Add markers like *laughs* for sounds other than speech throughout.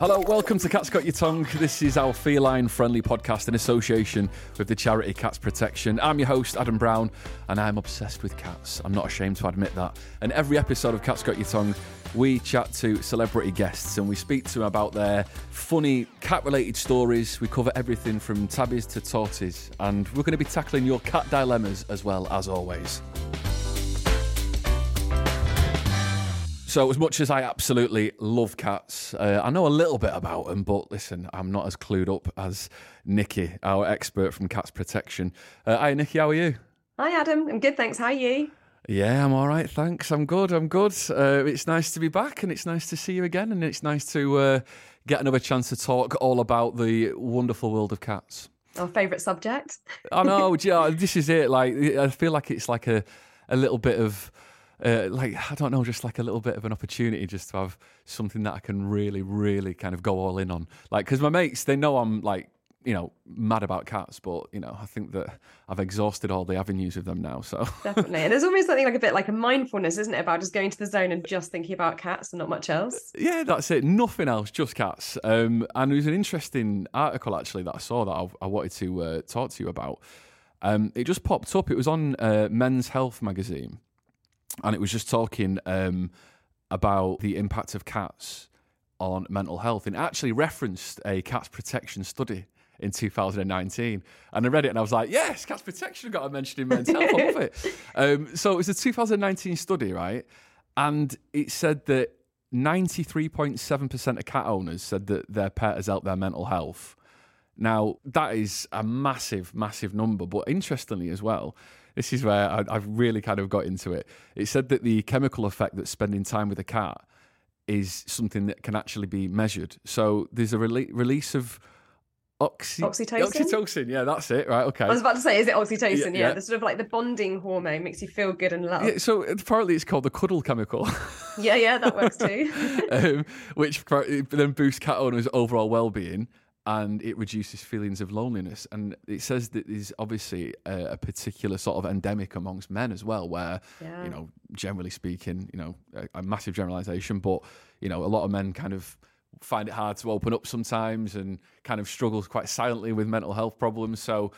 Hello, welcome to Cats Got Your Tongue. This is our feline friendly podcast in association with the charity Cats Protection. I'm your host, Adam Brown, and I'm obsessed with cats. I'm not ashamed to admit that. And every episode of Cats Got Your Tongue, we chat to celebrity guests and we speak to them about their funny cat related stories. We cover everything from tabbies to torties, and we're going to be tackling your cat dilemmas as well as always. So, as much as I absolutely love cats, uh, I know a little bit about them, but listen, I'm not as clued up as Nicky, our expert from Cats Protection. Uh, hi, Nicky, how are you? Hi, Adam. I'm good, thanks. How are you? Yeah, I'm all right, thanks. I'm good. I'm good. Uh, it's nice to be back, and it's nice to see you again, and it's nice to uh, get another chance to talk all about the wonderful world of cats. Our favourite subject. I know. *laughs* yeah, this is it. Like, I feel like it's like a a little bit of uh, like I don't know, just like a little bit of an opportunity just to have something that I can really, really kind of go all in on. Like, because my mates, they know I'm like, you know, mad about cats, but you know, I think that I've exhausted all the avenues of them now. So definitely, and there's almost something like a bit like a mindfulness, isn't it, about just going to the zone and just thinking about cats and not much else. Yeah, that's it. Nothing else, just cats. Um, and it was an interesting article actually that I saw that I, I wanted to uh, talk to you about. Um, it just popped up. It was on uh, Men's Health magazine and it was just talking um, about the impact of cats on mental health. And actually referenced a cats protection study in 2019 and I read it and I was like yes cats protection got a mention in men's health I love it. *laughs* Um, so it was a 2019 study right? And it said that 93.7% of cat owners said that their pet has helped their mental health. Now that is a massive massive number. But interestingly as well this is where I, have really kind of got into it. It said that the chemical effect that spending time with a cat is something that can actually be measured. So there's a rele- release of Oxy- oxytocin. Oxytocin, yeah, that's it. Right, okay. I was about to say, is it oxytocin? Yeah, yeah. the sort of like the bonding hormone makes you feel good and love. Yeah, so apparently it's called the cuddle chemical. yeah, yeah, that works too. *laughs* um, which then boosts cat owners' overall well-being and it reduces feelings of loneliness. And it says that there's obviously a, a particular sort of endemic amongst men as well, where, yeah. you know, generally speaking, you know, a, a, massive generalization, but, you know, a lot of men kind of find it hard to open up sometimes and kind of struggles quite silently with mental health problems. So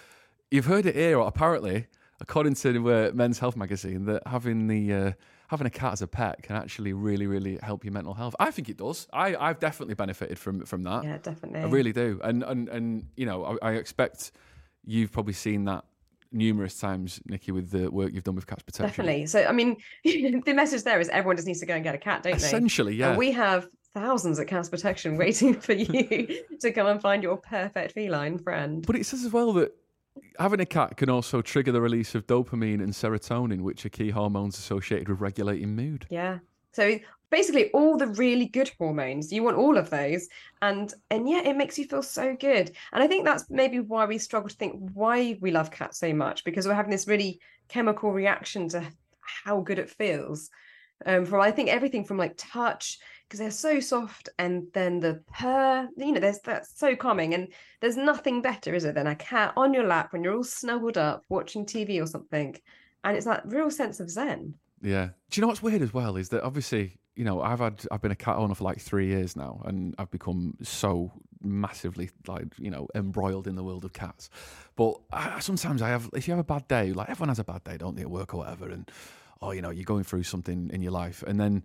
you've heard it here, apparently, according to uh, Men's Health magazine, that having the uh, having a cat as a pet can actually really, really help your mental health. I think it does. I, I've definitely benefited from from that. Yeah, definitely. I really do. And and and you know, I, I expect you've probably seen that numerous times, Nicky, with the work you've done with Cats Protection. Definitely. So, I mean, *laughs* the message there is everyone just needs to go and get a cat, don't Essentially, they? Essentially, yeah. And we have thousands at Cats Protection *laughs* waiting for you *laughs* to come and find your perfect feline friend. But it says as well that having a cat can also trigger the release of dopamine and serotonin, which are key hormones associated with regulating mood. Yeah. So basically all the really good hormones you want all of those and and yet it makes you feel so good and i think that's maybe why we struggle to think why we love cats so much because we're having this really chemical reaction to how good it feels um from i think everything from like touch because they're so soft and then the purr you know there's that's so calming and there's nothing better is it than a cat on your lap when you're all snuggled up watching tv or something and it's that real sense of zen. Yeah. Do you know what's weird as well is that obviously you know i've had i've been a cat owner for like three years now and i've become so massively like you know embroiled in the world of cats. But I, sometimes i have if you have a bad day like everyone has a bad day don't they at work or whatever and or you know you're going through something in your life and then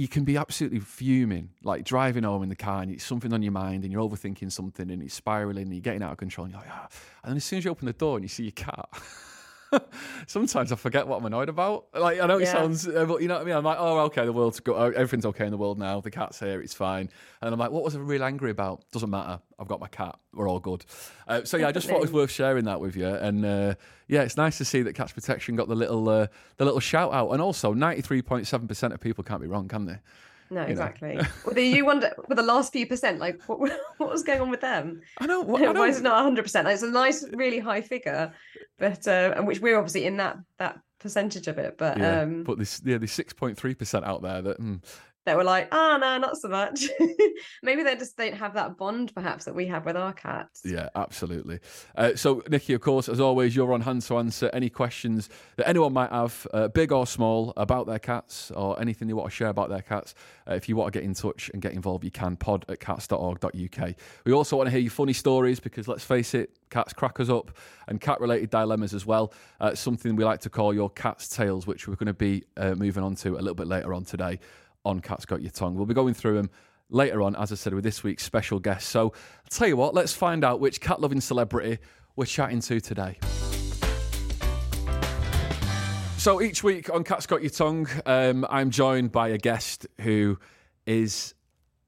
you can be absolutely fuming, like driving home in the car and it's something on your mind and you're overthinking something and it's spiraling and you're getting out of control and you're like, ah. And then as soon as you open the door and you see your cat, *laughs* *laughs* sometimes I forget what I'm annoyed about. Like I know it yeah. sounds, uh, but you know what I mean. I'm like, oh, okay, the world's go, uh, everything's okay in the world now. The cat's here, it's fine. And I'm like, what was I really angry about? Doesn't matter. I've got my cat. We're all good. Uh, so yeah, I just thought it was worth sharing that with you. And uh, yeah, it's nice to see that Cats Protection got the little uh, the little shout out. And also, 93.7 percent of people can't be wrong, can they? No, exactly. *laughs* well, you wonder with the last few percent, like what *laughs* what was going on with them? I know. *laughs* What, I know. Why is it not hundred percent? It's a nice, really high figure, but uh, and which we're obviously in that that percentage of it. But yeah, um, but this yeah, the six point three percent out there that mm, that were like, oh no, not so much. *laughs* Maybe they just don't have that bond, perhaps, that we have with our cats. Yeah, absolutely. Uh, so, Nicky, of course, as always, you're on hand to answer any questions that anyone might have, uh, big or small, about their cats or anything they want to share about their cats. Uh, if you want to get in touch and get involved, you can pod at cats.org.uk. We also want to hear your funny stories because, let's face it, cats crack us up and cat related dilemmas as well. Uh, something we like to call your cat's tales, which we're going to be uh, moving on to a little bit later on today on Cat's Got Your Tongue. We'll be going through them later on, as I said, with this week's special guest. So I'll tell you what, let's find out which cat loving celebrity we're chatting to today. So each week on Cat's Got Your Tongue, um, I'm joined by a guest who is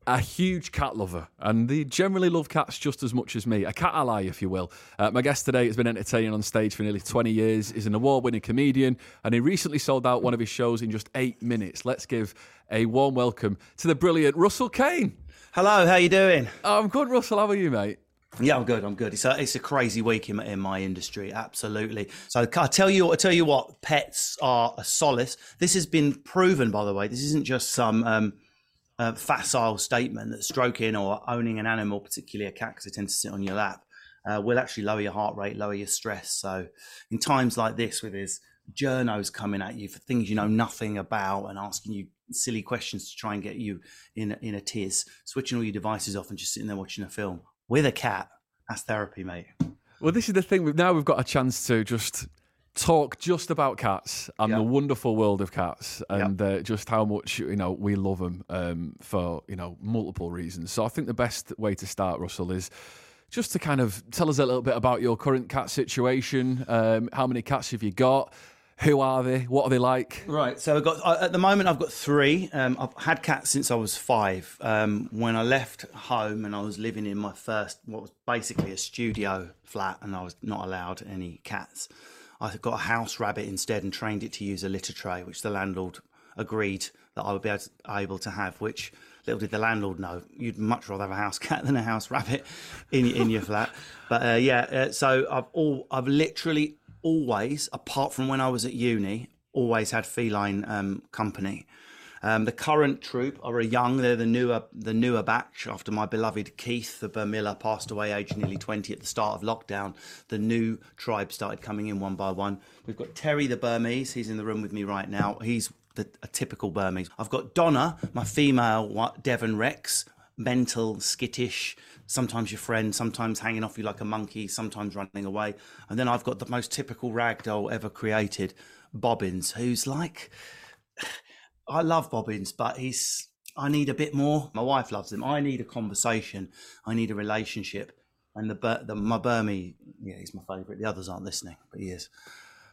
a huge cat lover, and they generally love cats just as much as me. A cat ally, if you will. Uh, my guest today has been entertaining on stage for nearly 20 years, is an award winning comedian, and he recently sold out one of his shows in just eight minutes. Let's give a warm welcome to the brilliant Russell Kane. Hello, how you doing? I'm good, Russell. How are you, mate? Yeah, I'm good. I'm good. It's a it's a crazy week in, in my industry, absolutely. So I tell you, I tell you what, pets are a solace. This has been proven, by the way. This isn't just some um, uh, facile statement that stroking or owning an animal, particularly a cat, because they tend to sit on your lap, uh, will actually lower your heart rate, lower your stress. So in times like this, with his journos coming at you for things you know nothing about and asking you silly questions to try and get you in in a tiz, switching all your devices off and just sitting there watching a film with a cat. That's therapy, mate. Well, this is the thing. Now we've got a chance to just talk just about cats and the wonderful world of cats and uh, just how much you know we love them um, for you know multiple reasons. So I think the best way to start, Russell, is just to kind of tell us a little bit about your current cat situation. Um, how many cats have you got? Who are they? What are they like? Right. So I've got uh, at the moment I've got three. Um, I've had cats since I was five. Um, when I left home and I was living in my first, what was basically a studio flat, and I was not allowed any cats. I got a house rabbit instead and trained it to use a litter tray, which the landlord agreed that I would be able to, have. Which little did the landlord know, you'd much rather have a house *laughs* cat than a house rabbit in in your flat. But uh, yeah, uh, so I've all I've literally always, apart from when I was at uni, always had feline um, company. Um, the current troop are a young, they're the newer, the newer batch after my beloved Keith, the Burmilla, passed away aged nearly 20 at the start of lockdown. The new tribe started coming in one by one. We've got Terry the Burmese, he's in the room with me right now. He's the, a typical Burmese. I've got Donna, my female Devon Rex, mental, skittish, sometimes your friend, sometimes hanging off you like a monkey, sometimes running away. And then I've got the most typical ragdoll ever created, Bobbins, who's like, I love Bobbins, but he's, I need a bit more. My wife loves him. I need a conversation. I need a relationship. And the, the my Burmese, yeah, he's my favourite. The others aren't listening, but he is.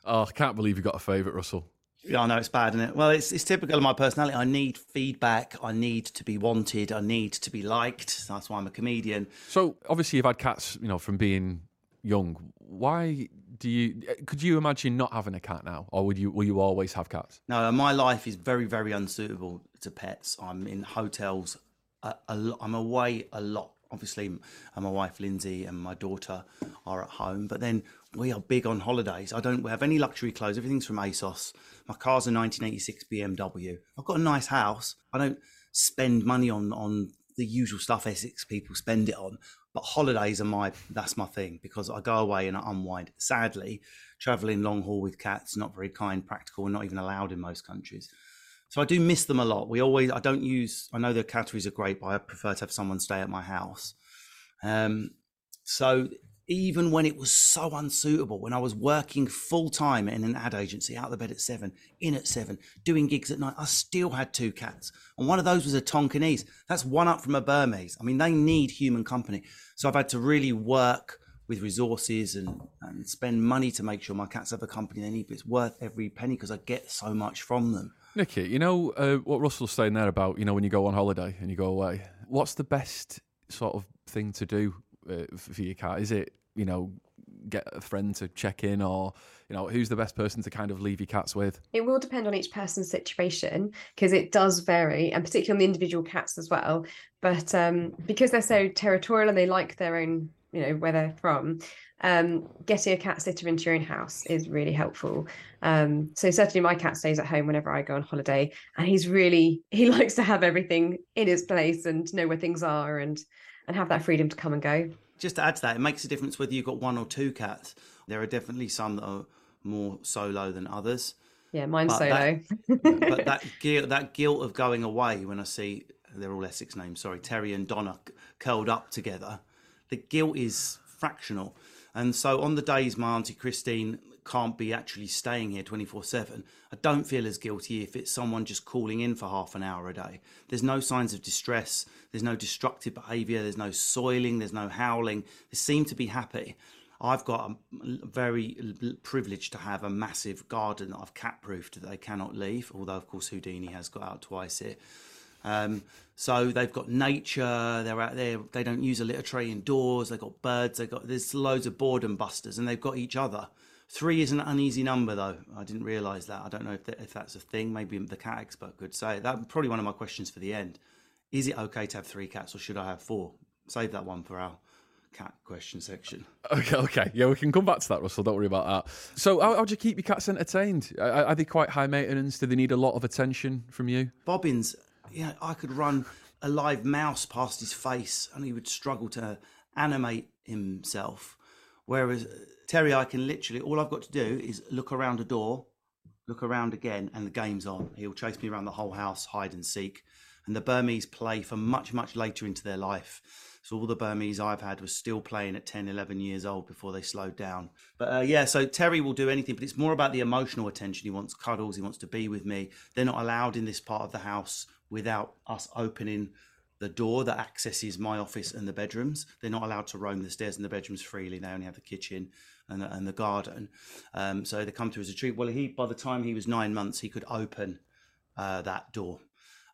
Oh, I can't believe you got a favourite, Russell. Yeah, I know it's bad, isn't it? Well, it's it's typical of my personality. I need feedback. I need to be wanted. I need to be liked. That's why I'm a comedian. So obviously, you've had cats, you know, from being young. Why do you? Uh, could you imagine not having a cat now, or would you? Will you always have cats? No, my life is very, very unsuitable to pets. I'm in hotels. A, a, I'm away a lot obviously my wife Lindsay and my daughter are at home, but then we are big on holidays. I don't have any luxury clothes. Everything's from ASOS. My car's a 1986 BMW. I've got a nice house. I don't spend money on on the usual stuff Essex people spend it on. But holidays are my that's my thing because I go away and I unwind. Sadly, traveling long haul with cats not very kind, practical, and not even allowed in most countries. So I do miss them a lot. We always, I don't use, I know the catteries are great, but I prefer to have someone stay at my house. Um, so even when it was so unsuitable, when I was working full time in an ad agency, out of the bed at seven, in at seven, doing gigs at night, I still had two cats. And one of those was a Tonkinese. That's one up from a Burmese. I mean, they need human company. So I've had to really work with resources and, and spend money to make sure my cats have a company they need, but it's worth every penny because I get so much from them. Nicky, you know uh, what Russell's saying there about you know when you go on holiday and you go away. What's the best sort of thing to do uh, for your cat? Is it you know get a friend to check in or you know who's the best person to kind of leave your cats with it will depend on each person's situation because it does vary and particularly on the individual cats as well but um, because they're so territorial and they like their own you know where they're from um, getting a cat sitter into your own house is really helpful. Um, so certainly my cat stays at home whenever I go on holiday, and he's really he *laughs* likes to have everything in his place and know where things are and and have that freedom to come and go. Just to add to that, it makes a difference whether you've got one or two cats. There are definitely some that are more solo than others. Yeah, mine's But solo. that- *laughs* but that guilt, that guilt of going away when I see they're all Essex names. Sorry, Terry and Donna c- curled up together. The guilt is fractional, and so on the days my auntie Christine can't be actually staying here twenty four seven, I don't feel as guilty if it's someone just calling in for half an hour a day. There's no signs of distress. There's no destructive behaviour. There's no soiling. There's no howling. They seem to be happy. I've got a very privileged to have a massive garden that I've cat proofed that they cannot leave. Although, of course, Houdini has got out twice here. Um, so they've got nature. They're out there. They don't use a litter tray indoors. They've got birds. They've got there's loads of boredom busters, and they've got each other. Three is an uneasy number, though. I didn't realise that. I don't know if, that, if that's a thing. Maybe the cat expert could say that. Probably one of my questions for the end. Is it okay to have three cats, or should I have four? Save that one for our cat question section. *laughs* Okay, okay. Yeah, we can come back to that, Russell. Don't worry about that. So, how, how do you keep your cats entertained? Are, are they quite high maintenance? Do they need a lot of attention from you? Bobbins, yeah, I could run a live mouse past his face and he would struggle to animate himself. Whereas Terry, I can literally, all I've got to do is look around a door, look around again, and the game's on. He'll chase me around the whole house, hide and seek. And the Burmese play for much, much later into their life. So all the Burmese I've had was still playing at 10, 11 years old before they slowed down. But uh, yeah, so Terry will do anything, but it's more about the emotional attention. He wants cuddles, he wants to be with me. They're not allowed in this part of the house without us opening the door that accesses my office and the bedrooms. They're not allowed to roam the stairs and the bedrooms freely. They only have the kitchen and the, and the garden. Um, so they come to as a treat. Well, he by the time he was nine months, he could open uh, that door.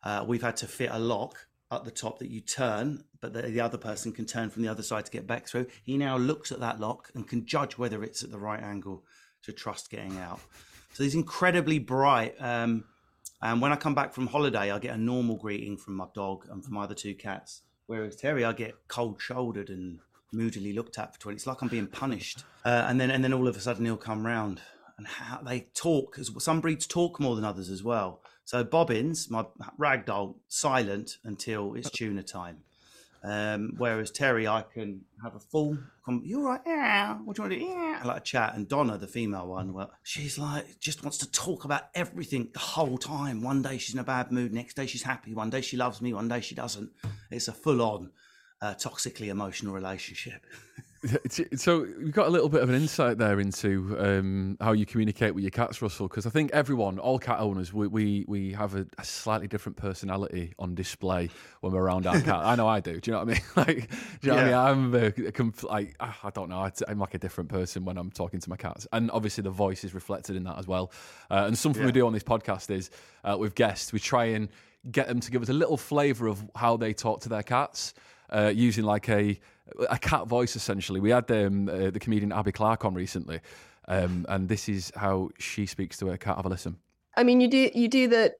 Uh, we've had to fit a lock at the top that you turn, but the, the other person can turn from the other side to get back through. He now looks at that lock and can judge whether it's at the right angle to trust getting out. So he's incredibly bright. Um, and when I come back from holiday, I get a normal greeting from my dog and from my other two cats. Whereas Terry, I get cold shouldered and moodily looked at for 20. It's like I'm being punished. Uh, and then and then all of a sudden he'll come round. And how they talk, as some breeds talk more than others as well. So Bobbins, my ragdoll, silent until it's *laughs* tuna time. Um, whereas Terry, I can have a full. Com- You're right. Yeah. What do you want to do? Yeah. I like a chat. And Donna, the female one, well, she's like just wants to talk about everything the whole time. One day she's in a bad mood. Next day she's happy. One day she loves me. One day she doesn't. It's a full-on uh, toxically emotional relationship. *laughs* So we've got a little bit of an insight there into um, how you communicate with your cats, Russell. Because I think everyone, all cat owners, we we, we have a, a slightly different personality on display when we're around our cat. *laughs* I know I do. Do you know what I mean? *laughs* Like, do you know Yeah. what I mean? I'm a, a compl- like ah, I don't know. I- I'm like a different person when I'm talking to my cats, and obviously the voice is reflected in that as well. Uh, and something we do on this podcast is uh, with guests, we try and get them to give us a little flavour of how they talk to their cats. Uh, using like a a cat voice essentially. We had um, uh, the comedian Abby Clark on recently, um, and this is how she speaks to her cat. Have a listen. I mean, you do you do the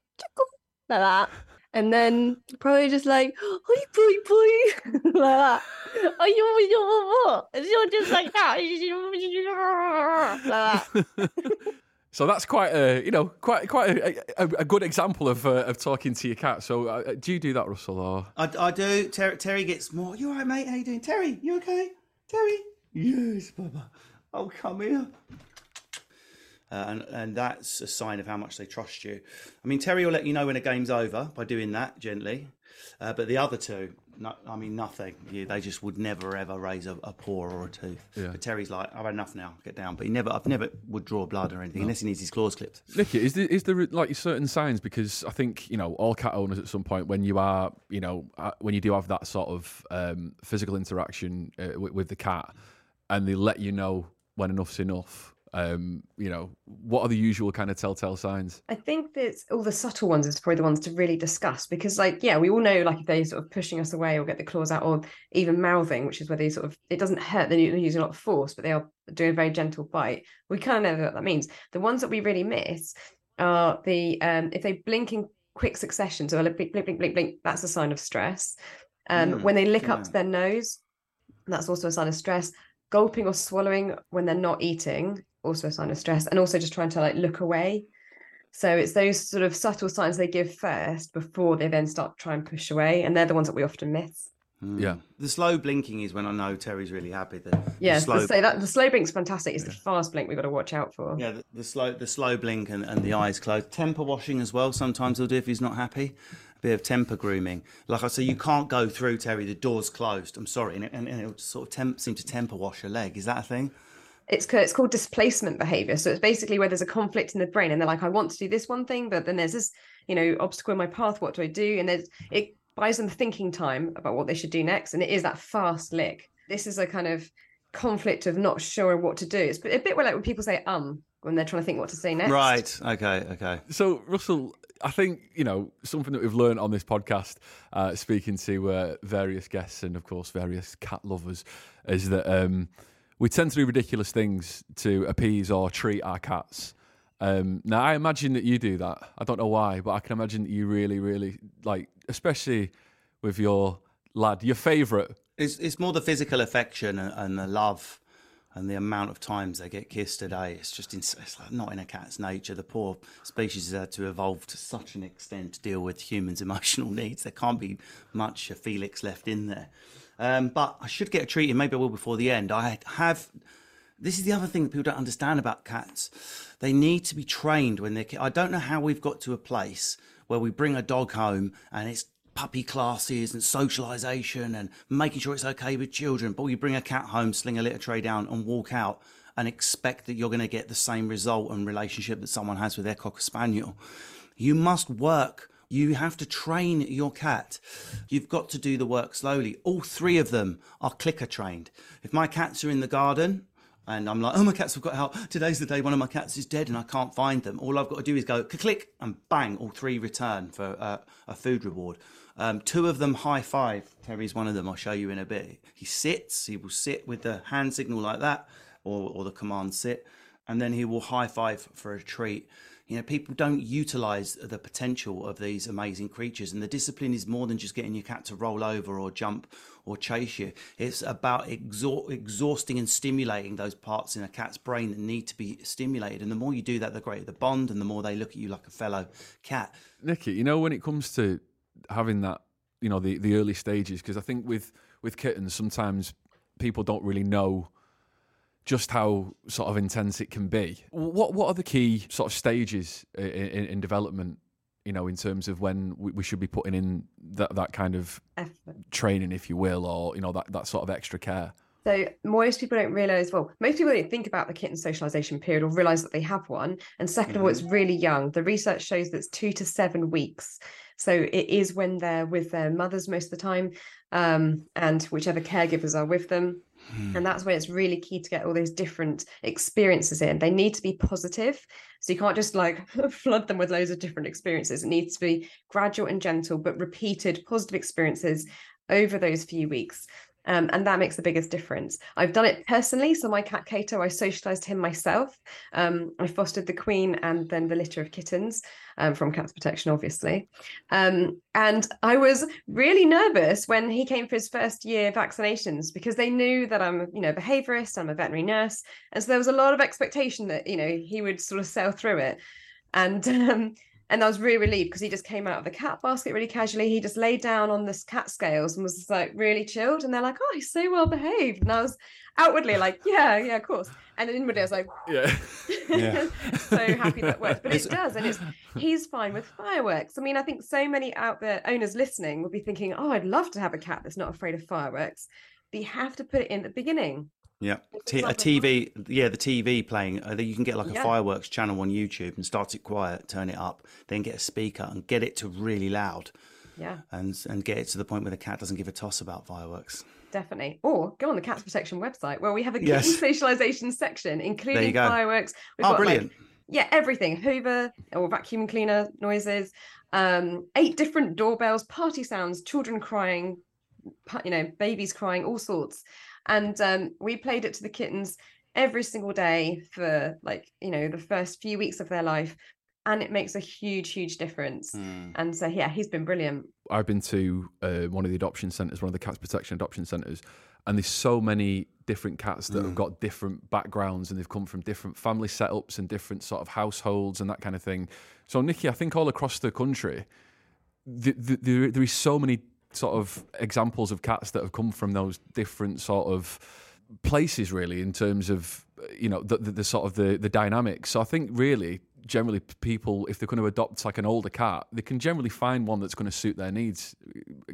like that, and then probably just like, *gasps* "Oi, boy, boy," *laughs* like that. Are you, what? And you're just like that, *laughs* *laughs* like that. So that's quite a you know quite quite a, a, a good example of uh, of talking to your cat. So uh, do you do that, Russell? Or I, I do. Terry, Terry gets more. You all right, mate? How you doing? Terry, you okay? Terry? Yes, Baba. Oh, come here. Uh, and, and that's a sign of how much they trust you. I mean, Terry will let you know when a game's over by doing that gently. Uh, but the other two, no, I mean, nothing. Yeah, they just would never ever raise a, a paw or a tooth. Yeah. But Terry's like, I've had enough now. Get down. But he never, I've never would draw blood or anything unless he needs his claws clipped. Nicky, is there, is there like certain signs? Because I think you know all cat owners at some point when you are you know uh, when you do have that sort of um, physical interaction uh, with, with the cat, and they let you know when enough's enough. Um, you know, what are the usual kind of telltale signs? I think that all the subtle ones is probably the ones to really discuss because, like, yeah, we all know like if they're sort of pushing us away or get the claws out or even mouthing, which is where they sort of it doesn't hurt. They're using a lot of force, but they are doing a very gentle bite. We kind of know what that means. The ones that we really miss are the um if they blink in quick succession, so a blink, blink, blink, blink, blink. That's a sign of stress. Um, Mm, when they lick up to their nose, that's also a sign of stress. gulping or swallowing when they're not eating, also a sign of stress, and also just trying to like look away. So it's those sort of subtle signs they give first before they then start trying to try and push away, and they're the ones that we often miss. Mm. Yeah. The slow blinking is when I know Terry's really happy. The, the Yes, slow, the, so that the slow blink's fantastic. It's the fast blink we've got to watch out for. yeah, the, the slow, the slow blink and, and the eyes closed. Temper washing as well. Sometimes he'll do if he's not happy. A bit of temper grooming. Like I say, you can't go through Terry. The door's closed. I'm sorry, and, it, and, and it'll sort of temp, seem to temper wash a leg. Is that a thing? It's it's called displacement behavior. So it's basically where there's a conflict in the brain, and they're like, I want to do this one thing, but then there's this, you know, obstacle in my path. What do I do? And there's it buys them thinking time about what they should do next, and it is that fast lick. This is a kind of conflict of not sure what to do. It's a bit like when people say um when they're trying to think what to say next. Right. Okay. Okay. So, Russell, I think, you know, something that we've learned on this podcast, uh, speaking to uh, various guests and, of course, various cat lovers, is that um, we tend to do ridiculous things to appease or treat our cats. Um, now, I imagine that you do that. I don't know why, but I can imagine that you really, really, like, especially with your lad, your favourite. It's it's more the physical affection and, and the love and the amount of times they get kissed a day. It's just in, it's like not in a cat's nature. The poor species has had to evolve to such an extent to deal with humans' *laughs* emotional needs. There can't be much of Felix left in there. Um, but I should get a treat, and maybe I will before the end. I have. This is the other thing that people don't understand about cats. They need to be trained when they're. I don't know how we've got to a place where we bring a dog home and it's puppy classes and socialization and making sure it's okay with children. But we bring a cat home, sling a litter tray down, and walk out and expect that you're going to get the same result and relationship that someone has with their cocker spaniel. You must work. You have to train your cat. You've got to do the work slowly. All three of them are clicker trained. If my cats are in the garden, and I'm like, oh, my cats have got out. Today's the day one of my cats is dead and I can't find them. All I've got to do is go click and bang, all three return for uh, a food reward. Um, two of them high five. Terry's one of them. I'll show you in a bit. He sits. He will sit with the hand signal like that, or or the command sit, and then he will high five for a treat. You know, people don't utilize the potential of these amazing creatures, and the discipline is more than just getting your cat to roll over or jump or chase you. It's about exhaust, exhausting and stimulating those parts in a cat's brain that need to be stimulated. And the more you do that, the greater the bond, and the more they look at you like a fellow cat. Nicky, you know, when it comes to having that, you know, the, the early stages, because I think with, with kittens, sometimes people don't really know just how sort of intense it can be. What what are the key sort of stages in, in, in development? You know, in terms of when we, we should be putting in that, that kind of Effort. training, if you will, or you know that, that sort of extra care. So most people don't realize, well, most people don't think about the kitten socialization period or realize that they have one. And second of all, it's really young. The research shows that it's two to seven weeks. So it is when they're with their mothers most of the time, um, and whichever caregivers are with them. Hmm. And that's when it's really key to get all those different experiences in. They need to be positive. So you can't just like *laughs* flood them with loads of different experiences. It needs to be gradual and gentle, but repeated positive experiences over those few weeks. Um, and that makes the biggest difference. I've done it personally. So my cat Cato, I socialized him myself. Um, I fostered the queen and then the litter of kittens um, from Cats Protection, obviously. Um, and I was really nervous when he came for his first year vaccinations because they knew that I'm, you know, a behaviorist, I'm a veterinary nurse, and so there was a lot of expectation that you know he would sort of sail through it. And *laughs* um, and I was really relieved because he just came out of the cat basket really casually. He just laid down on this cat scales and was just, like really chilled. And they're like, "Oh, he's so well behaved." And I was outwardly like, "Yeah, yeah, of course." And then inwardly, I was like, Yeah. Yeah. *laughs* so happy that works. But it does, and it's he's fine with fireworks. I mean, I think so many out there owners listening will be thinking, "Oh, I'd love to have a cat that's not afraid of fireworks." But you have to put it in at the beginning. Yeah, T- a TV. Yeah, the TV playing. Uh, you can get like a Yeah. fireworks channel on YouTube and start it quiet, turn it up, then get a speaker and get it to really loud, Yeah, and and get it to the point where the cat doesn't give a toss about fireworks. definitely. Or go on the Cats Protection website where we have a kitten Yes. *laughs* socialization section, including fireworks. We've oh, got, like, brilliant! yeah, everything. Hoover or vacuum cleaner noises, um, eight different doorbells, party sounds, children crying, you know, babies crying, all sorts. And um, we played it to the kittens every single day for like, you know, the first few weeks of their life. and it makes a huge, huge difference. Mm. And so, yeah, he's been brilliant. I've been to uh, one of the adoption centres, one of the cats protection adoption centres, and there's so many different cats that have got different backgrounds and they've come from different family setups and different sort of households and that kind of thing. So, Nicky, I think all across the country, th- th- there, there is so many sort of examples of cats that have come from those different sort of places, really, in terms of you know the, the, the sort of the the dynamics. So, I think really generally people if they're going to adopt like an older cat they can generally find one that's going to suit their needs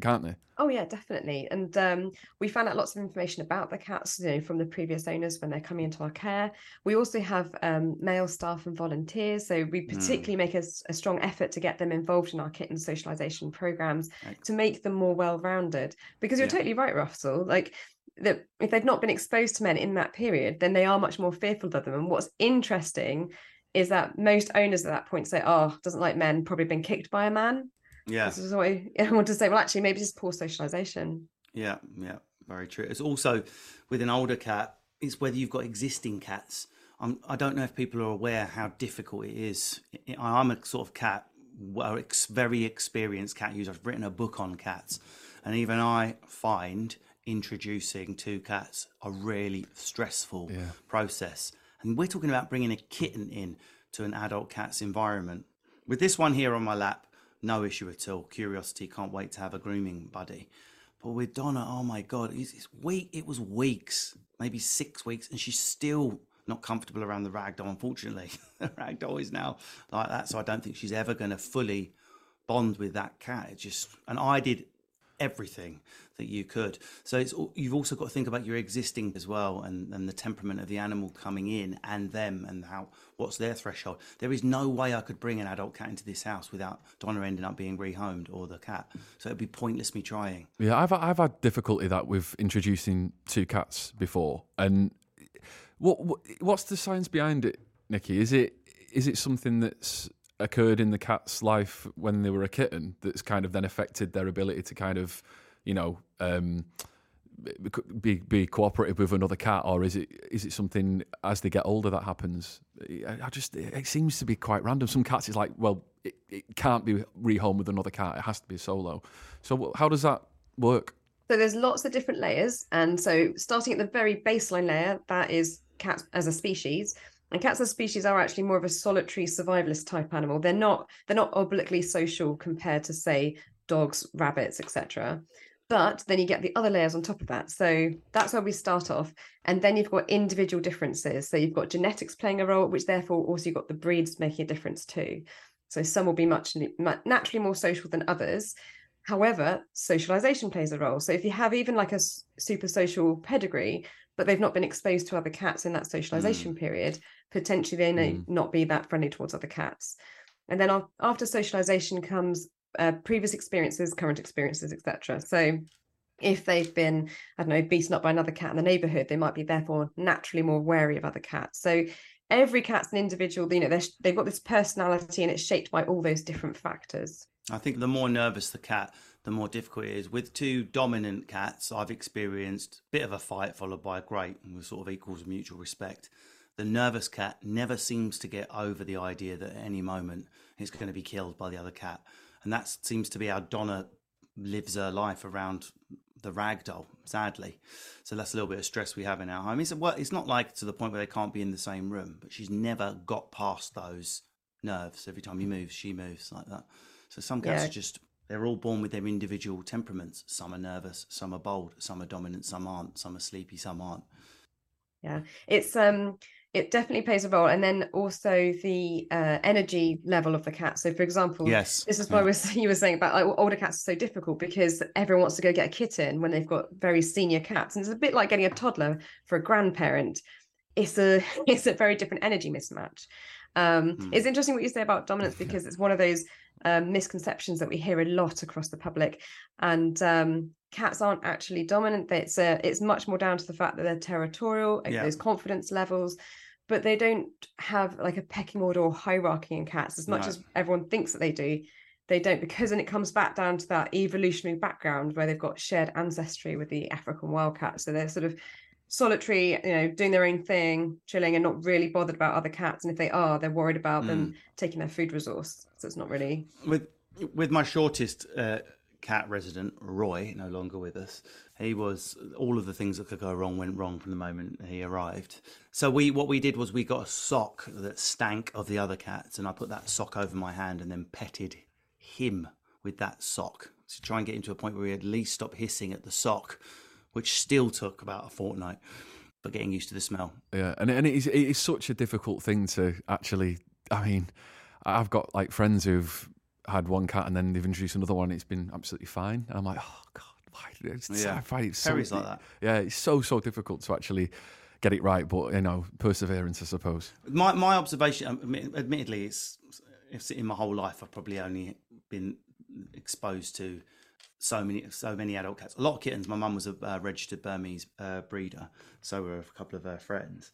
can't they Oh yeah, definitely. And um, we found out lots of information about the cats, you know, from the previous owners when they're coming into our care. We also have um, male staff and volunteers, so we particularly make a strong effort to get them involved in our kitten socialization programs to make them more well-rounded. Because you're Yeah. totally right, Russell. Like that, if they've not been exposed to men in that period, then they are much more fearful of them. And what's interesting is that most owners at that point say, "Oh, doesn't like men, probably been kicked by a man." Yeah. This is what I, I want to say. Well, actually, maybe just poor socialization. Yeah, yeah, very true. It's also with an older cat, it's whether you've got existing cats. I'm, I don't know if people are aware how difficult it is. I- I'm a sort of cat, well, ex, very experienced cat user. I've written a book on cats, and even I find introducing two cats a really stressful Yeah. process. And we're talking about bringing a kitten in to an adult cat's environment. With this one here on my lap, no issue at all. Curiosity, can't wait to have a grooming buddy. But with Donna, oh my god, it's, it's week. It was weeks, maybe six weeks, and she's still not comfortable around the ragdoll. Unfortunately, *laughs* the ragdoll is now like that, so I don't think she's ever going to fully bond with that cat. It just and I did everything that you could. So it's you've also got to think about your existing as well, and and the temperament of the animal coming in, and them, and how what's their threshold. There is no way I could bring an adult cat into this house without Donna ending up being rehomed or the cat. So it'd be pointless me trying. Yeah, I've I've had difficulty that with introducing two cats before, and what, what what's the science behind it, Nicky? Is it is it something that's occurred in the cat's life when they were a kitten that's kind of then affected their ability to kind of, you know, um, be be cooperative with another cat, or is it is it something as they get older that happens? I just it seems to be quite random. Some cats it's like, well, it, it can't be rehomed with another cat; it has to be solo. So how does that work? So there's lots of different layers. And so starting at the very baseline layer, that is cats as a species. And cats as species are actually more of a solitary survivalist type animal. They're not they're not obligately social compared to say dogs, rabbits, etc. But then you get the other layers on top of that. So that's where we start off. And then you've got individual differences. So you've got genetics playing a role, which therefore also you've got the breeds making a difference too. So some will be much naturally more social than others. However, socialization plays a role. So if you have even like a super social pedigree, but they've not been exposed to other cats in that socialization period, potentially they may Mm. not be that friendly towards other cats. And then after socialization comes uh, previous experiences, current experiences, etc. So if they've been, I don't know, beaten up by another cat in the neighborhood, they might be therefore naturally more wary of other cats. So every cat's an individual, you know, they've got this personality and it's shaped by all those different factors. I think the more nervous the cat, the more difficult it is. With two dominant cats, I've experienced a bit of a fight followed by a great, with sort of equals mutual respect. The nervous cat never seems to get over the idea that at any moment it's going to be killed by the other cat. And that seems to be our Donna lives her life around the ragdoll, sadly. So that's a little bit of stress we have in our home. It's, well, it's not like to the point where they can't be in the same room, but she's never got past those nerves. Every time he moves, she moves like that. So some cats Yeah. are just they're all born with their individual temperaments. Some are nervous, some are bold, some are dominant, some aren't, some are sleepy, some aren't. yeah it's um it definitely plays a role and then also the uh, energy level of the cat so for example Yes. this is why yeah. *laughs* you were saying about like older cats are so difficult because everyone wants to go get a kitten when they've got very senior cats and it's a bit like getting a toddler for a grandparent it's a *laughs* it's a very different energy mismatch um Hmm. it's interesting what you say about dominance *laughs* because it's one of those um, misconceptions that we hear a lot across the public and um cats aren't actually dominant it's uh, it's much more down to the fact that they're territorial Yeah. those confidence levels but they don't have like a pecking order or hierarchy in cats as much No. as everyone thinks that they do they don't because then it comes back down to that evolutionary background where they've got shared ancestry with the african wildcat so they're sort of solitary, you know, doing their own thing, chilling, and not really bothered about other cats. And if they are, they're worried about them taking their food resource. So it's not really. with with my shortest uh, cat resident Roy, no longer with us. He was all of the things that could go wrong went wrong from the moment he arrived. So we what we did was we got a sock that stank of the other cats, and I put that sock over my hand and then petted him with that sock to try and get him to a point where he at least stopped hissing at the sock, which still took about a fortnight. But getting used to the smell. Yeah, and and it is it is such a difficult thing to actually. I mean, I've got like friends who've had one cat and then they've introduced another one. It's been absolutely fine, and I'm like, oh god, why? It's, Yeah. I find it so, like that. Yeah, it's so so difficult to actually get it right, but you know, perseverance, I suppose. My my observation, um, admittedly, it's, it's in my whole life. I've probably only been exposed to so many so many adult cats. A lot of kittens. My mum was a uh, registered Burmese uh, breeder, so were a couple of her friends.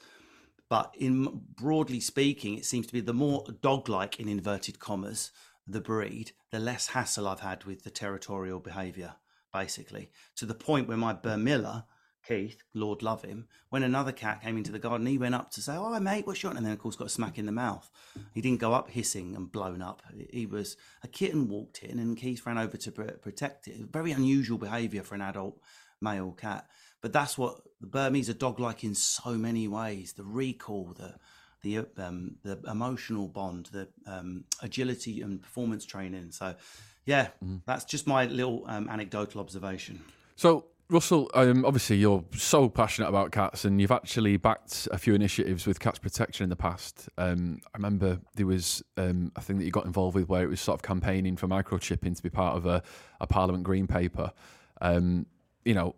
But in broadly speaking, it seems to be the more dog-like in inverted commas the breed, the less hassle I've had with the territorial behaviour. Basically, to the point where my Burmilla Keith, Lord love him, when another cat came into the garden, he went up to say, "Oh, mate, what's your?" And then, of course, got a smack in the mouth. He didn't go up hissing and blown up. He was a kitten walked in, and Keith ran over to protect it. Very unusual behaviour for an adult male cat, but that's what the Burmese are dog-like in so many ways. The recall, the the um, the emotional bond, the um, agility and performance training. So, yeah, that's just my little um, anecdotal observation. So, Russell, um, obviously you're so passionate about cats, and you've actually backed a few initiatives with cats protection in the past. Um, I remember there was um, a thing that you got involved with where it was sort of campaigning for microchipping to be part of a, a Parliament Green paper. Um, you know,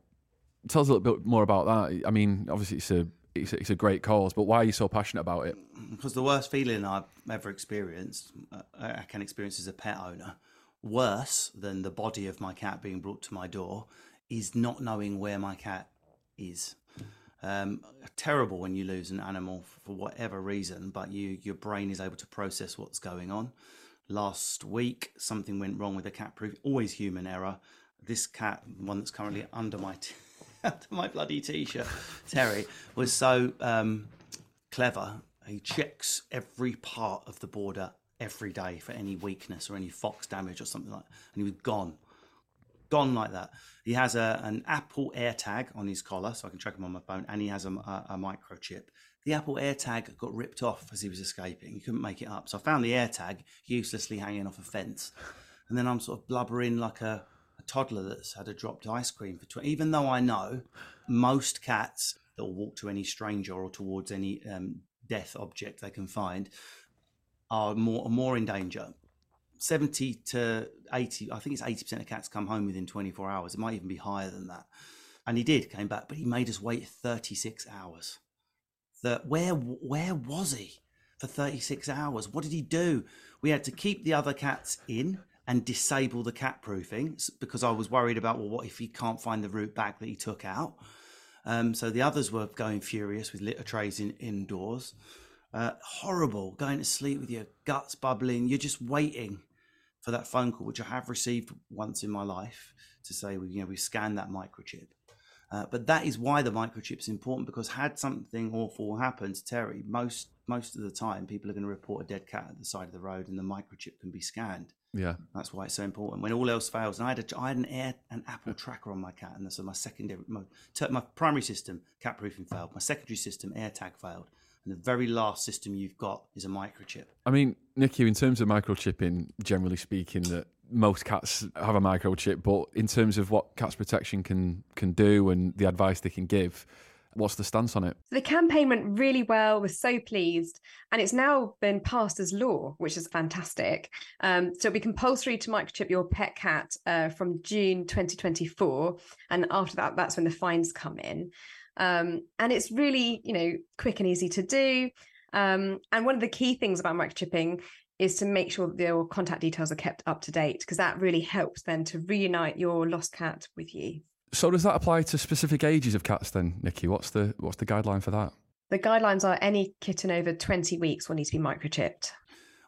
tell us a little bit more about that. I mean, obviously it's a it's it's a great cause, but why are you so passionate about it? because the worst feeling I've ever experienced, uh, I can experience as a pet owner, worse than the body of my cat being brought to my door, is not knowing where my cat is. Um, terrible when you lose an animal for whatever reason, but you your brain is able to process what's going on. Last week, something went wrong with a cat proof. Always human error. This cat, one that's currently under my t- under *laughs* my bloody t-shirt, Terry, was so um, clever. He checks every part of the border every day for any weakness or any fox damage or something like. And he was gone, gone like that. He has a an Apple AirTag on his collar, so I can track him on my phone, and he has a, a, a microchip. The Apple AirTag got ripped off as he was escaping. He couldn't make it up, so I found the AirTag uselessly hanging off a fence, and then I'm sort of blubbering like a toddler that's had a dropped ice cream for 20. Even though I know most cats that will walk to any stranger or towards any um, death object they can find are more more in danger. 70 to 80, I think it's 80% of cats come home within 24 hours. It might even be higher than that. And he did, came back, but he made us wait 36 hours. The, where, where was he for 36 hours? What did he do? We had to keep the other cats in and disable the cat proofing because I was worried about, well, what if he can't find the route back that he took out? Um, so the others were going furious with litter trays in, indoors. Uh, horrible, going to sleep with your guts bubbling. You're just waiting for that phone call, which I have received once in my life, to say, well, you know, we scanned that microchip. Uh, but that is why the microchip is important because had something awful happen to Terry, most most of the time people are going to report a dead cat at the side of the road, and the microchip can be scanned. Yeah, That's why it's so important. When all else fails, and I had a, I had an air an Apple *laughs* tracker on my cat, and so my secondary my, my primary system cat proofing failed. My secondary system AirTag failed, and the very last system you've got is a microchip. I mean, Nicky, in terms of microchipping, generally speaking, that most cats have a microchip, but in terms of what cats protection can can do and the advice they can give, what's the stance on it? The campaign went really well. We're so pleased, and it's now been passed as law, which is fantastic. Um, so it'll be compulsory to microchip your pet cat uh, from June 2024, and after that, that's when the fines come in. Um, and it's really, you know, quick and easy to do. Um, and one of the key things about microchipping is to make sure that your contact details are kept up to date because that really helps then to reunite your lost cat with you. So does that apply to specific ages of cats then, Nicky? What's the what's the guideline for that? The guidelines are any kitten over 20 weeks will need to be microchipped.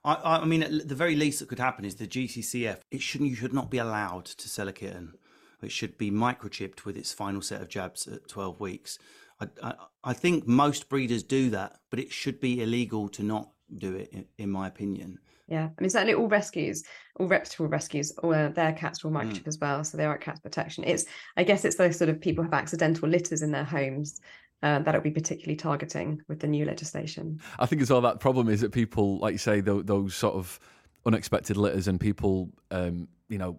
I, I I mean, at the very least that could happen is the GCCF. It shouldn't. You should not be allowed to sell a kitten. It should be microchipped with its final set of jabs at 12 weeks. I, I, I think most breeders do that, but it should be illegal to not do it, in, in my opinion. Yeah, I mean certainly all rescues, all reputable rescues, or uh, their cats will microchip as well, so they are at cats protection. It's, I guess, it's those sort of people who have accidental litters in their homes uh, that it'll be particularly targeting with the new legislation. I think as well that problem is that people, like you say, those, those sort of unexpected litters and people, um, you know,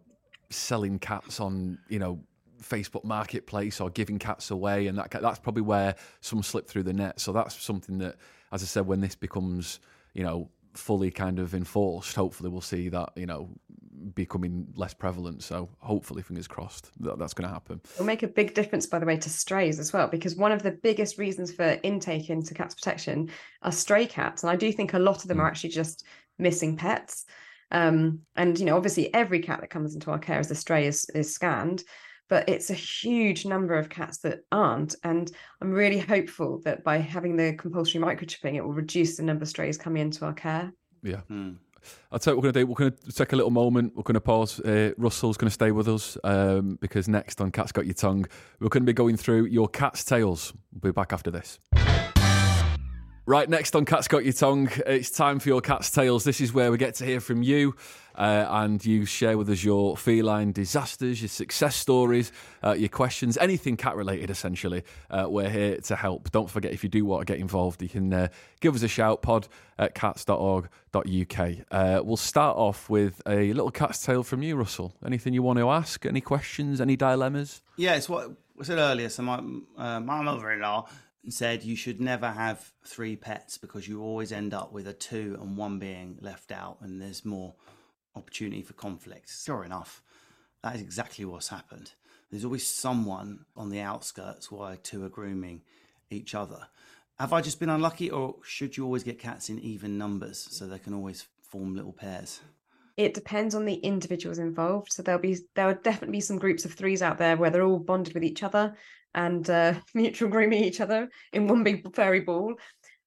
selling cats on, you know, Facebook Marketplace or giving cats away, and that that's probably where some slip through the net. So that's something that, as I said, when this becomes, you know, fully kind of enforced, hopefully we'll see that, you know, becoming less prevalent. So hopefully, fingers crossed, that that's going to happen. It'll make a big difference, by the way, to strays as well, because one of the biggest reasons for intake into cats protection are stray cats, and I do think a lot of them are actually just missing pets. Um, and you know, obviously, every cat that comes into our care as a stray is is scanned, but it's a huge number of cats that aren't. And I'm really hopeful that by having the compulsory microchipping, it will reduce the number of strays coming into our care. Yeah. Hmm. I'll tell you what we're going to do. We're going to take a little moment. We're going to pause. Uh, Russell's going to stay with us um, because next on Cat's Got Your Tongue, we're going to be going through your cat's tales. We'll be back after this. Right, next on Cat's Got Your Tongue, it's time for your cat's tales. This is where we get to hear from you uh, and you share with us your feline disasters, your success stories, uh, your questions, anything cat related, essentially. Uh, we're here to help. Don't forget, if you do want to get involved, you can uh, give us a shout pod at cats.org.uk. Uh, we'll start off with a little cat's tale from you, Russell. Anything you want to ask? Any questions? Any dilemmas? Yeah, it's what I said earlier. So my uh, my mother-in-law said you should never have three pets because you always end up with a two and one being left out, and there's more opportunity for conflict. Sure enough, that is exactly what's happened. There's always someone on the outskirts while two are grooming each other. Have I just been unlucky, or should you always get cats in even numbers so they can always form little pairs? It depends on the individuals involved. So there'll be there will definitely be some groups of threes out there where they're all bonded with each other and uh, *laughs* mutual grooming each other in one big furry ball.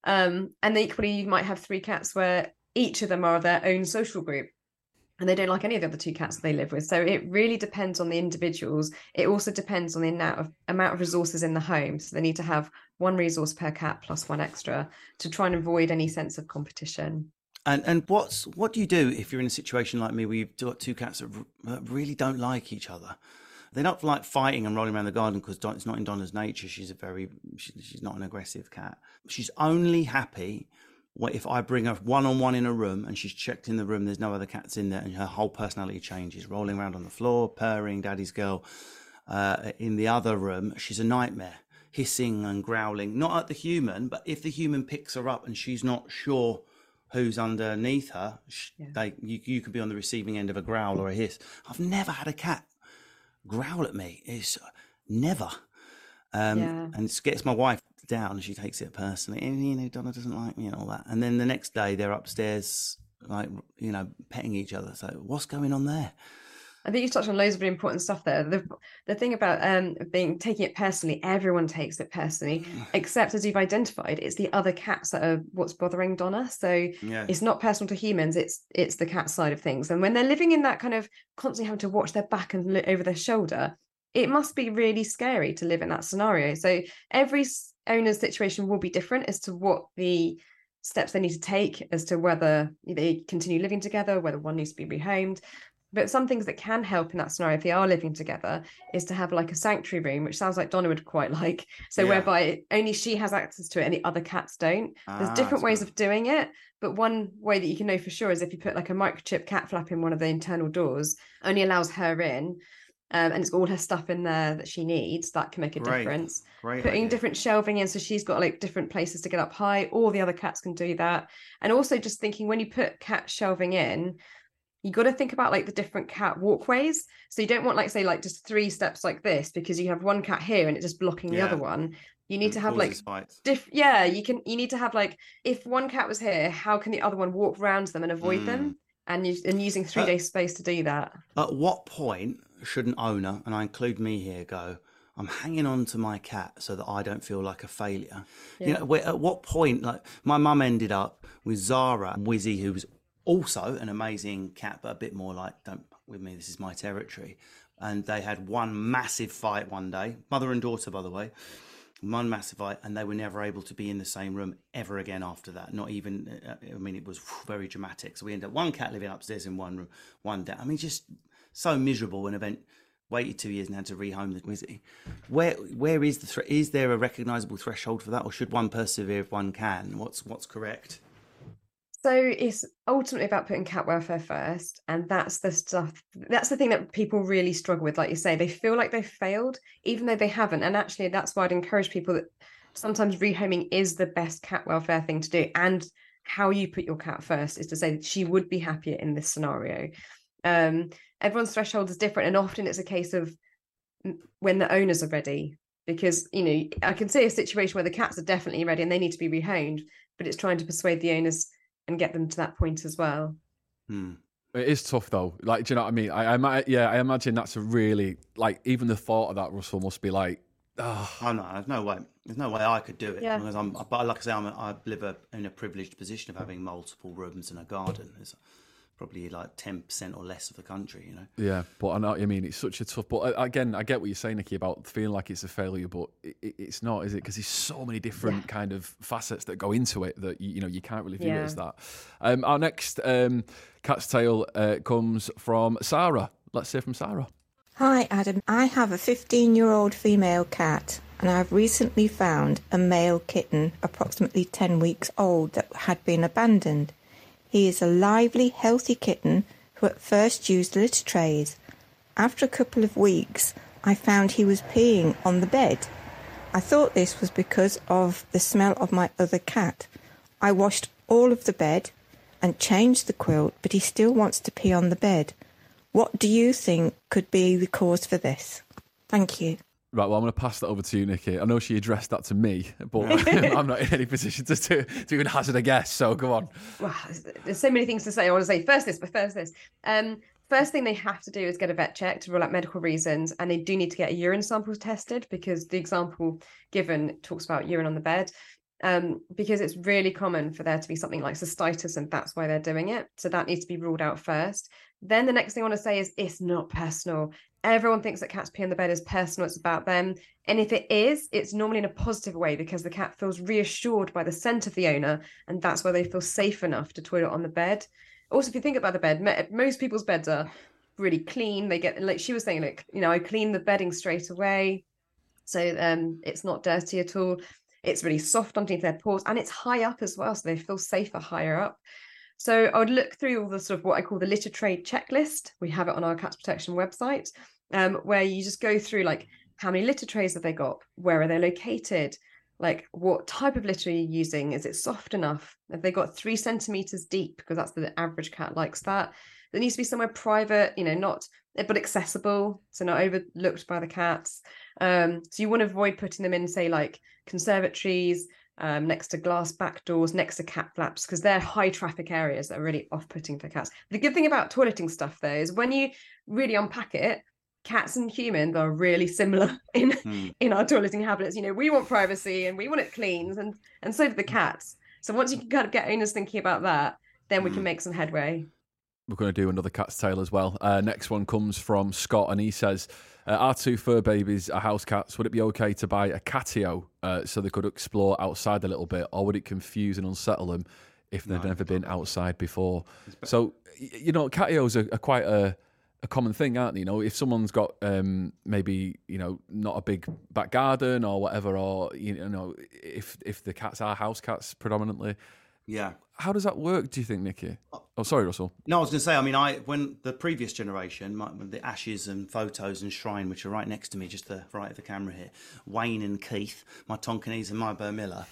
Um, and equally, you might have three cats where each of them are their own social group. And they don't like any of the other two cats they live with. So it really depends on the individuals. It also depends on the amount of amount of resources in the home. So they need to have one resource per cat plus one extra to try and avoid any sense of competition. And and what's what do you do if you're in a situation like me where you've got two cats that, that really don't like each other? They're not like fighting and rolling around the garden because it's not in Donna's nature. She's a very she, she's not an aggressive cat. She's only happy if I bring her one on one in a room and she's checked in the room. There's no other cats in there, and her whole personality changes, rolling around on the floor, purring, daddy's girl. Uh, in the other room, she's a nightmare, hissing and growling, not at the human, but if the human picks her up and she's not sure who's underneath her, Yeah. they you, you could be on the receiving end of a growl or a hiss. I've never had a cat growl at me. It's never. Um, Yeah. And it gets my wife down and she takes it personally. And, you know, Donna doesn't like me and all that. And then the next day they're upstairs, like, you know, petting each other. So what's going on there? I think you touched on loads of really important stuff there. The the thing about um being taking it personally, everyone takes it personally, except as you've identified, it's the other cats that are what's bothering Donna. So Yeah. it's not personal to humans, it's it's the cat side of things. And when they're living in that kind of constantly having to watch their back and look over their shoulder, it must be really scary to live in that scenario. So every owner's situation will be different as to what the steps they need to take as to whether they continue living together, whether one needs to be rehomed. But some things that can help in that scenario, if they are living together, is to have like a sanctuary room, which sounds like Donna would quite *laughs* like. So Yeah. whereby only she has access to it and the other cats don't. There's Ah, different ways good. of doing it, but one way that you can know for sure is if you put like a microchip cat flap in one of the internal doors, only allows her in, um, and it's all her stuff in there that she needs. That can make a Great. difference Great. putting idea. different shelving in so she's got like different places to get up high all the other cats can do that and also just thinking when you put cat shelving in you got to think about like the different cat walkways so you don't want like say like just three steps like this because you have one cat here and it's just blocking the other one you need And to have like diff yeah you can you need to have like if one cat was here how can the other one walk around them and avoid Mm. them and you and using 3D space to do that At what point should an owner, and I include me here, go, I'm hanging on to my cat so that I don't feel like a failure? You Yeah. know, at what point, like, my mum ended up with Zara and Wizzy, who was also an amazing cat, but a bit more like, don't with me, this is my territory. And they had one massive fight one day, mother and daughter, by the way. one massive fight, and they were never able to be in the same room ever again after that. Not even, uh, I mean, it was *sighs* very dramatic. So we ended up one cat living upstairs in one room, one day. I mean, just so miserable when event waited two years and had to rehome the Wizzy. Where where is the thre- is there a recognisable threshold for that, or should one persevere if one can? What's what's correct? So it's ultimately about putting cat welfare first, and that's the stuff. That's the thing that people really struggle with. Like you say, they feel like they've failed, even though they haven't. And actually, that's why I'd encourage people that sometimes rehoming is the best cat welfare thing to do. And how you put your cat first is to say that she would be happier in this scenario. Um, everyone's threshold is different, and often it's a case of mm, when the owners are ready. Because you know, I can see a situation where the cats are definitely ready and they need to be rehomed, but it's trying to persuade the owners and get them to that point as well. Hmm. It is tough though. Like, do you know what I mean? I, I yeah, I imagine that's a really like even the thought of that Russell must be like, oh, Oh no, there's no way. There's no way I could do it Yeah. because I'm. But like I say, I'm. A, I live a, in a privileged position of having multiple rooms and a garden. It's probably like ten percent or less of the country. You know. yeah. But I know what you mean. It's such a tough. But uh, again, I get what you're saying, Nicky, about feeling like it's a failure, but it, it, it's not, is it? Because there's so many different kind of facets that go into it that you, you know you can't really view it as that. Um, our next um, cat's tale uh, comes from Sarah. Let's hear from Sarah. Hi, Adam. I have a 15 year old female cat, and I've recently found a male kitten, approximately 10 weeks old, that had been abandoned. He is a lively, healthy kitten who at first used litter trays. After a couple of weeks, I found he was peeing on the bed. I thought this was because of the smell of my other cat. I washed all of the bed and changed the quilt, but he still wants to pee on the bed. What do you think could be the cause for this? Thank you. Right, well, I'm going to pass that over to you, Nicky. I know she addressed that to me, but *laughs* *laughs* I'm not in any position to, to, to even hazard a guess. So go on. Wow, there's so many things to say. I want to say first this, but first this. Um, first thing they have to do is get a vet check to rule out medical reasons, and they do need to get a urine sample tested because the example given talks about urine on the bed. Um, because it's really common for there to be something like cystitis, and that's why they're doing it. So that needs to be ruled out first. Then the next thing I want to say is it's not personal. Everyone thinks that cats pee on the bed is personal, it's about them. And if it is, it's normally in a positive way because the cat feels reassured by the scent of the owner, and that's why they feel safe enough to toilet on the bed. Also, if you think about the bed, most people's beds are really clean. They get, like she was saying, like, you know, I clean the bedding straight away. So um, it's not dirty at all. It's really soft underneath their paws and it's high up as well. So they feel safer higher up. So I would look through all the sort of what I call the litter tray checklist. We have it on our cats protection website, um, where you just go through like how many litter trays have they got, where are they located, like what type of litter are you using? Is it soft enough? Have they got three centimeters deep? Because that's the average cat likes that. There needs to be somewhere private, you know, not but accessible, so not overlooked by the cats. Um, so you want to avoid putting them in, say, like conservatories, um, next to glass back doors, next to cat flaps, because they're high traffic areas that are really off putting for cats. The good thing about toileting stuff, though, is when you really unpack it, cats and humans are really similar *laughs* in Hmm. in our toileting habits. You know, we want privacy and we want it clean, and and so do the cats. So once you can kind of get owners thinking about that, then we can Mm. make some headway. We're going to do another cat's tale as well. Uh, next one comes from Scott, and he says, uh, "Our two fur babies are house cats. Would it be okay to buy a catio uh, so they could explore outside a little bit, or would it confuse and unsettle them if they've No. never been outside before?" So, you know, catios are, are quite a a common thing, aren't they? You know, if someone's got um, maybe you know not a big back garden or whatever, or you know, if if the cats are house cats predominantly, Yeah. how does that work? Do you think, Nicky? Oh, sorry, Russell. No, I was going to say. I mean, I when the previous generation, my, the ashes and photos and shrine, which are right next to me, just the right of the camera here, Wayne and Keith, my Tonkinese and my Burmilla.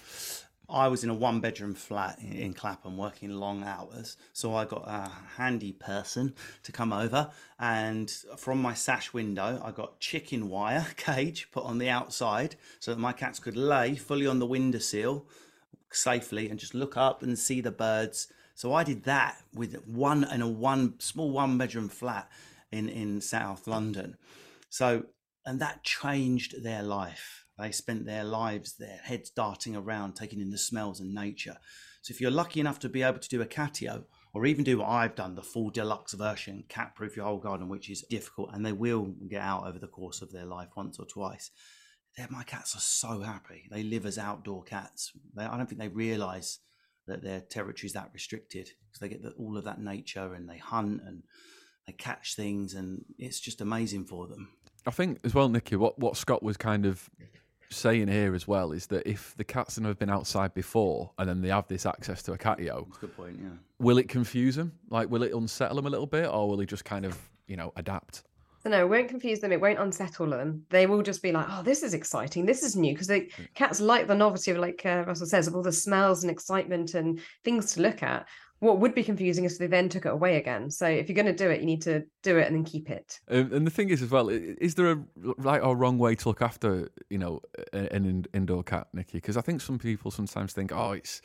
I was in a one-bedroom flat in, in Clapham, working long hours, so I got a handy person to come over, and from my sash window, I got chicken wire *laughs* cage put on the outside so that my cats could lay fully on the windowsill safely and just look up and see the birds. So I did that with one in a one small one bedroom flat in in South London. So and that changed their life. They spent their lives there, heads darting around, taking in the smells and nature. So if you're lucky enough to be able to do a catio, or even do what I've done, the full deluxe version, cat proof your whole garden, which is difficult, and they will get out over the course of their life once or twice my cats are so happy. They live as outdoor cats. They, I don't think they realise that their territory is that restricted because they get the, all of that nature and they hunt and they catch things and it's just amazing for them. I think as well, Nicky, what, what Scott was kind of saying here as well is that if the cats have been outside before and then they have this access to a catio, That's a good point. Yeah. will it confuse them? Like, will it unsettle them a little bit, or will he just kind of, you know, adapt? So no, it won't confuse them. It won't unsettle them. They will just be like, "Oh, this is exciting. This is new." Because they cats like the novelty of, like uh, Russell says, of all the smells and excitement and things to look at. What would be confusing is they then took it away again. So if you're going to do it, you need to do it and then keep it. Um, and the thing is, as well, is there a right or wrong way to look after, you know, an in- indoor cat, Nicky? Because I think some people sometimes think, oh, it's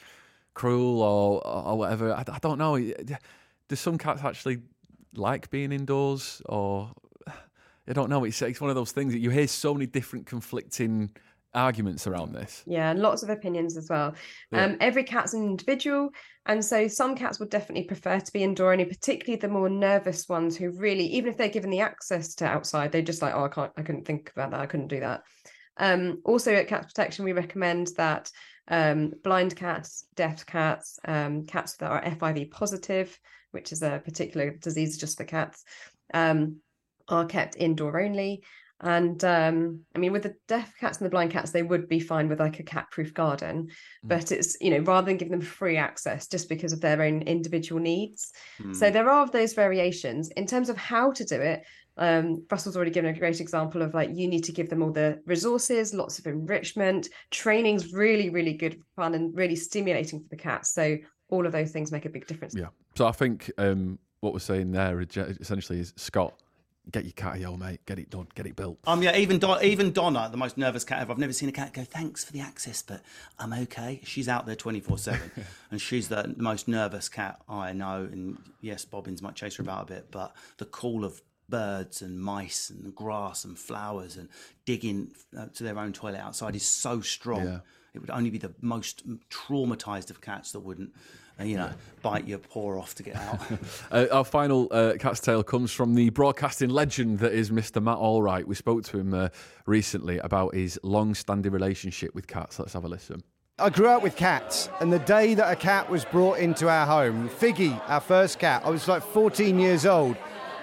cruel or or whatever. I, I don't know. Do some cats actually like being indoors, or *sighs* I don't know. It's it's one of those things that you hear so many different conflicting arguments around this. Yeah, and lots of opinions as well. Yeah. Um, every cat's an individual, and so some cats would definitely prefer to be indoor only, particularly the more nervous ones who really, even if they're given the access to outside, they're just like, oh, I can't, I couldn't think about that, I couldn't do that. Um, also at Cats Protection, we recommend that um, blind cats, deaf cats, um, cats that are FIV positive, which is a particular disease just for cats, um, are kept indoor only. And um, I mean, with the deaf cats and the blind cats, they would be fine with like a cat-proof garden. But it's you know rather than giving them free access just because of their own individual needs. So Mm. there are those variations in terms of how to do it. Um, Russell's already given a great example of like you need to give them all the resources, lots of enrichment. Training's really, really good fun and really stimulating for the cats. So all of those things make a big difference. Yeah. So I think um, what we're saying there essentially is Scott, get your catio, mate. Get it done. Get it built. Um, yeah, even Don, even Donna, the most nervous cat ever. I've never seen a cat go, "Thanks for the access, but I'm okay." She's out there twenty four seven, *laughs* and she's the most nervous cat I know. And yes, Bobbins might chase her about a bit, but the call of birds and mice and grass and flowers and digging uh, to their own toilet outside is so strong. Yeah. It would only be the most traumatized of cats that wouldn't, you know, bite your paw off to get out. *laughs* Uh, our final uh, cat's tale comes from the broadcasting legend that is Mr. Matt Allwright. We spoke to him uh, recently about his long-standing relationship with cats. Let's have a listen. I grew up with cats, and the day that a cat was brought into our home, Figgy, our first cat, I was like 14 years old.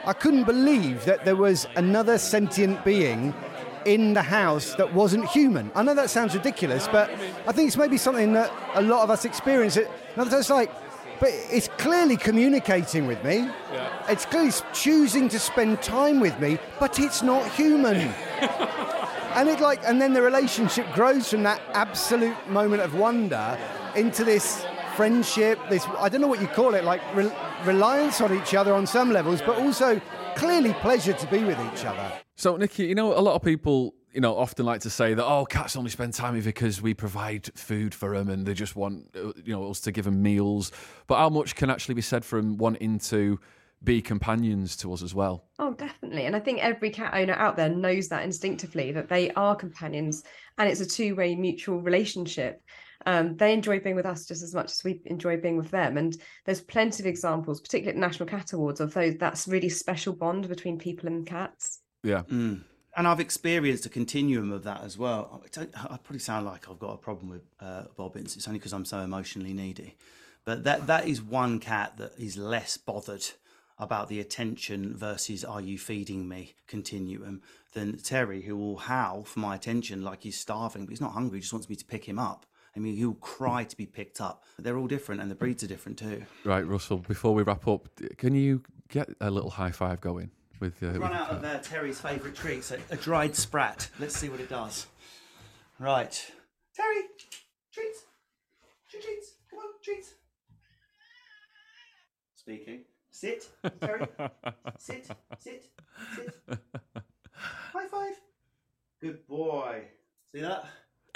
I couldn't believe that there was another sentient being in the house that wasn't human. I know that sounds ridiculous, but I think it's maybe something that a lot of us experience. It, it's like, but it's clearly communicating with me. It's clearly choosing to spend time with me, but it's not human *laughs* and it like and then the relationship grows from that absolute moment of wonder into this friendship this i don't know what you call it like re- reliance on each other on some levels but also clearly pleasure to be with each other So, Nicky, you know, a lot of people, you know, often like to say that, oh, cats only spend time with you because we provide food for them and they just want, you know, us to give them meals. But how much can actually be said from wanting to be companions to us as well? Oh, definitely. And I think every cat owner out there knows that instinctively that they are companions and it's a two way mutual relationship. Um, they enjoy being with us just as much as we enjoy being with them. And there's plenty of examples, particularly at National Cat Awards, of those that's really special bond between people and cats. Yeah. Mm. And I've experienced a continuum of that as well. I, don't, I probably sound like I've got a problem with uh, Bobbins. It's only because I'm so emotionally needy. But that that is one cat that is less bothered about the attention versus are you feeding me continuum than Terry, who will howl for my attention like he's starving, but he's not hungry. He just wants me to pick him up. I mean, he'll cry to be picked up. They're all different, and the breeds are different too. Right, Russell, before we wrap up, can you get a little high five going with, uh, with Run your out of uh, Terry's favourite treat, so a dried sprat. Let's see what it does. Right. Terry, treats. Treat, treats. Come on, treats. Speaking. Sit, Terry. *laughs* sit, sit, sit. High five. Good boy. See that?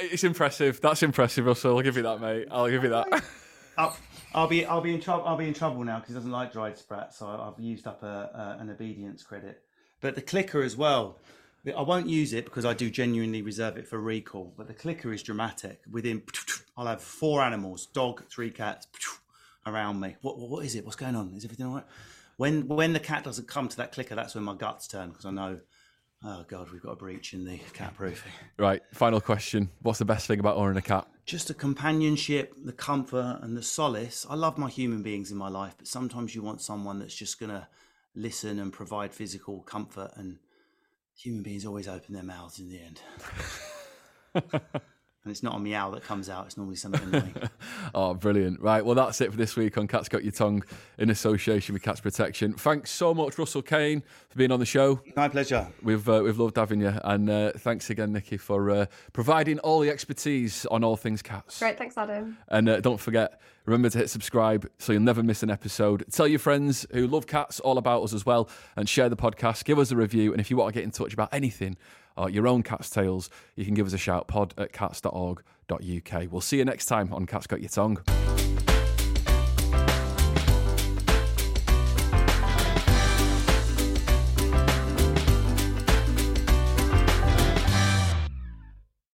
It's impressive. That's impressive, Russell. I'll give you that, mate. I'll give you that. *laughs* I'll, I'll be I'll be in trouble I'll be in trouble now because he doesn't like dried sprat, so I've used up a, a, an obedience credit. But the clicker as well. I won't use it because I do genuinely reserve it for recall. But the clicker is dramatic. Within, *tsk* I'll have four animals: dog, three cats, *tsk* around me. What what is it? What's going on? Is everything all right? When when the cat doesn't come to that clicker, that's when my guts turn because I know Oh God, we've got a breach in the cat proofing. Right, final question. What's the best thing about owning a cat? Just the companionship, the comfort, and the solace. I love my human beings in my life, but sometimes you want someone that's just gonna listen and provide physical comfort. And human beings always open their mouths in the end. *laughs* and it's not a meow that comes out; it's normally something annoying. *laughs* Oh, brilliant. Right, well, that's it for this week on Cat's Got Your Tongue in association with Cats Protection. Thanks so much, Russell Kane, for being on the show. My pleasure. We've uh, we've loved having you, and uh, thanks again, Nicky, for uh, providing all the expertise on all things cats. Great, thanks, Adam. And uh, don't forget, remember to hit subscribe so you'll never miss an episode. Tell your friends who love cats all about us as well, and share the podcast. Give us a review, and if you want to get in touch about anything, uh, your own cat's tales, you can give us a shout. Pod at cats.org.uk. We'll see you next time on Cats Got Your Tongue.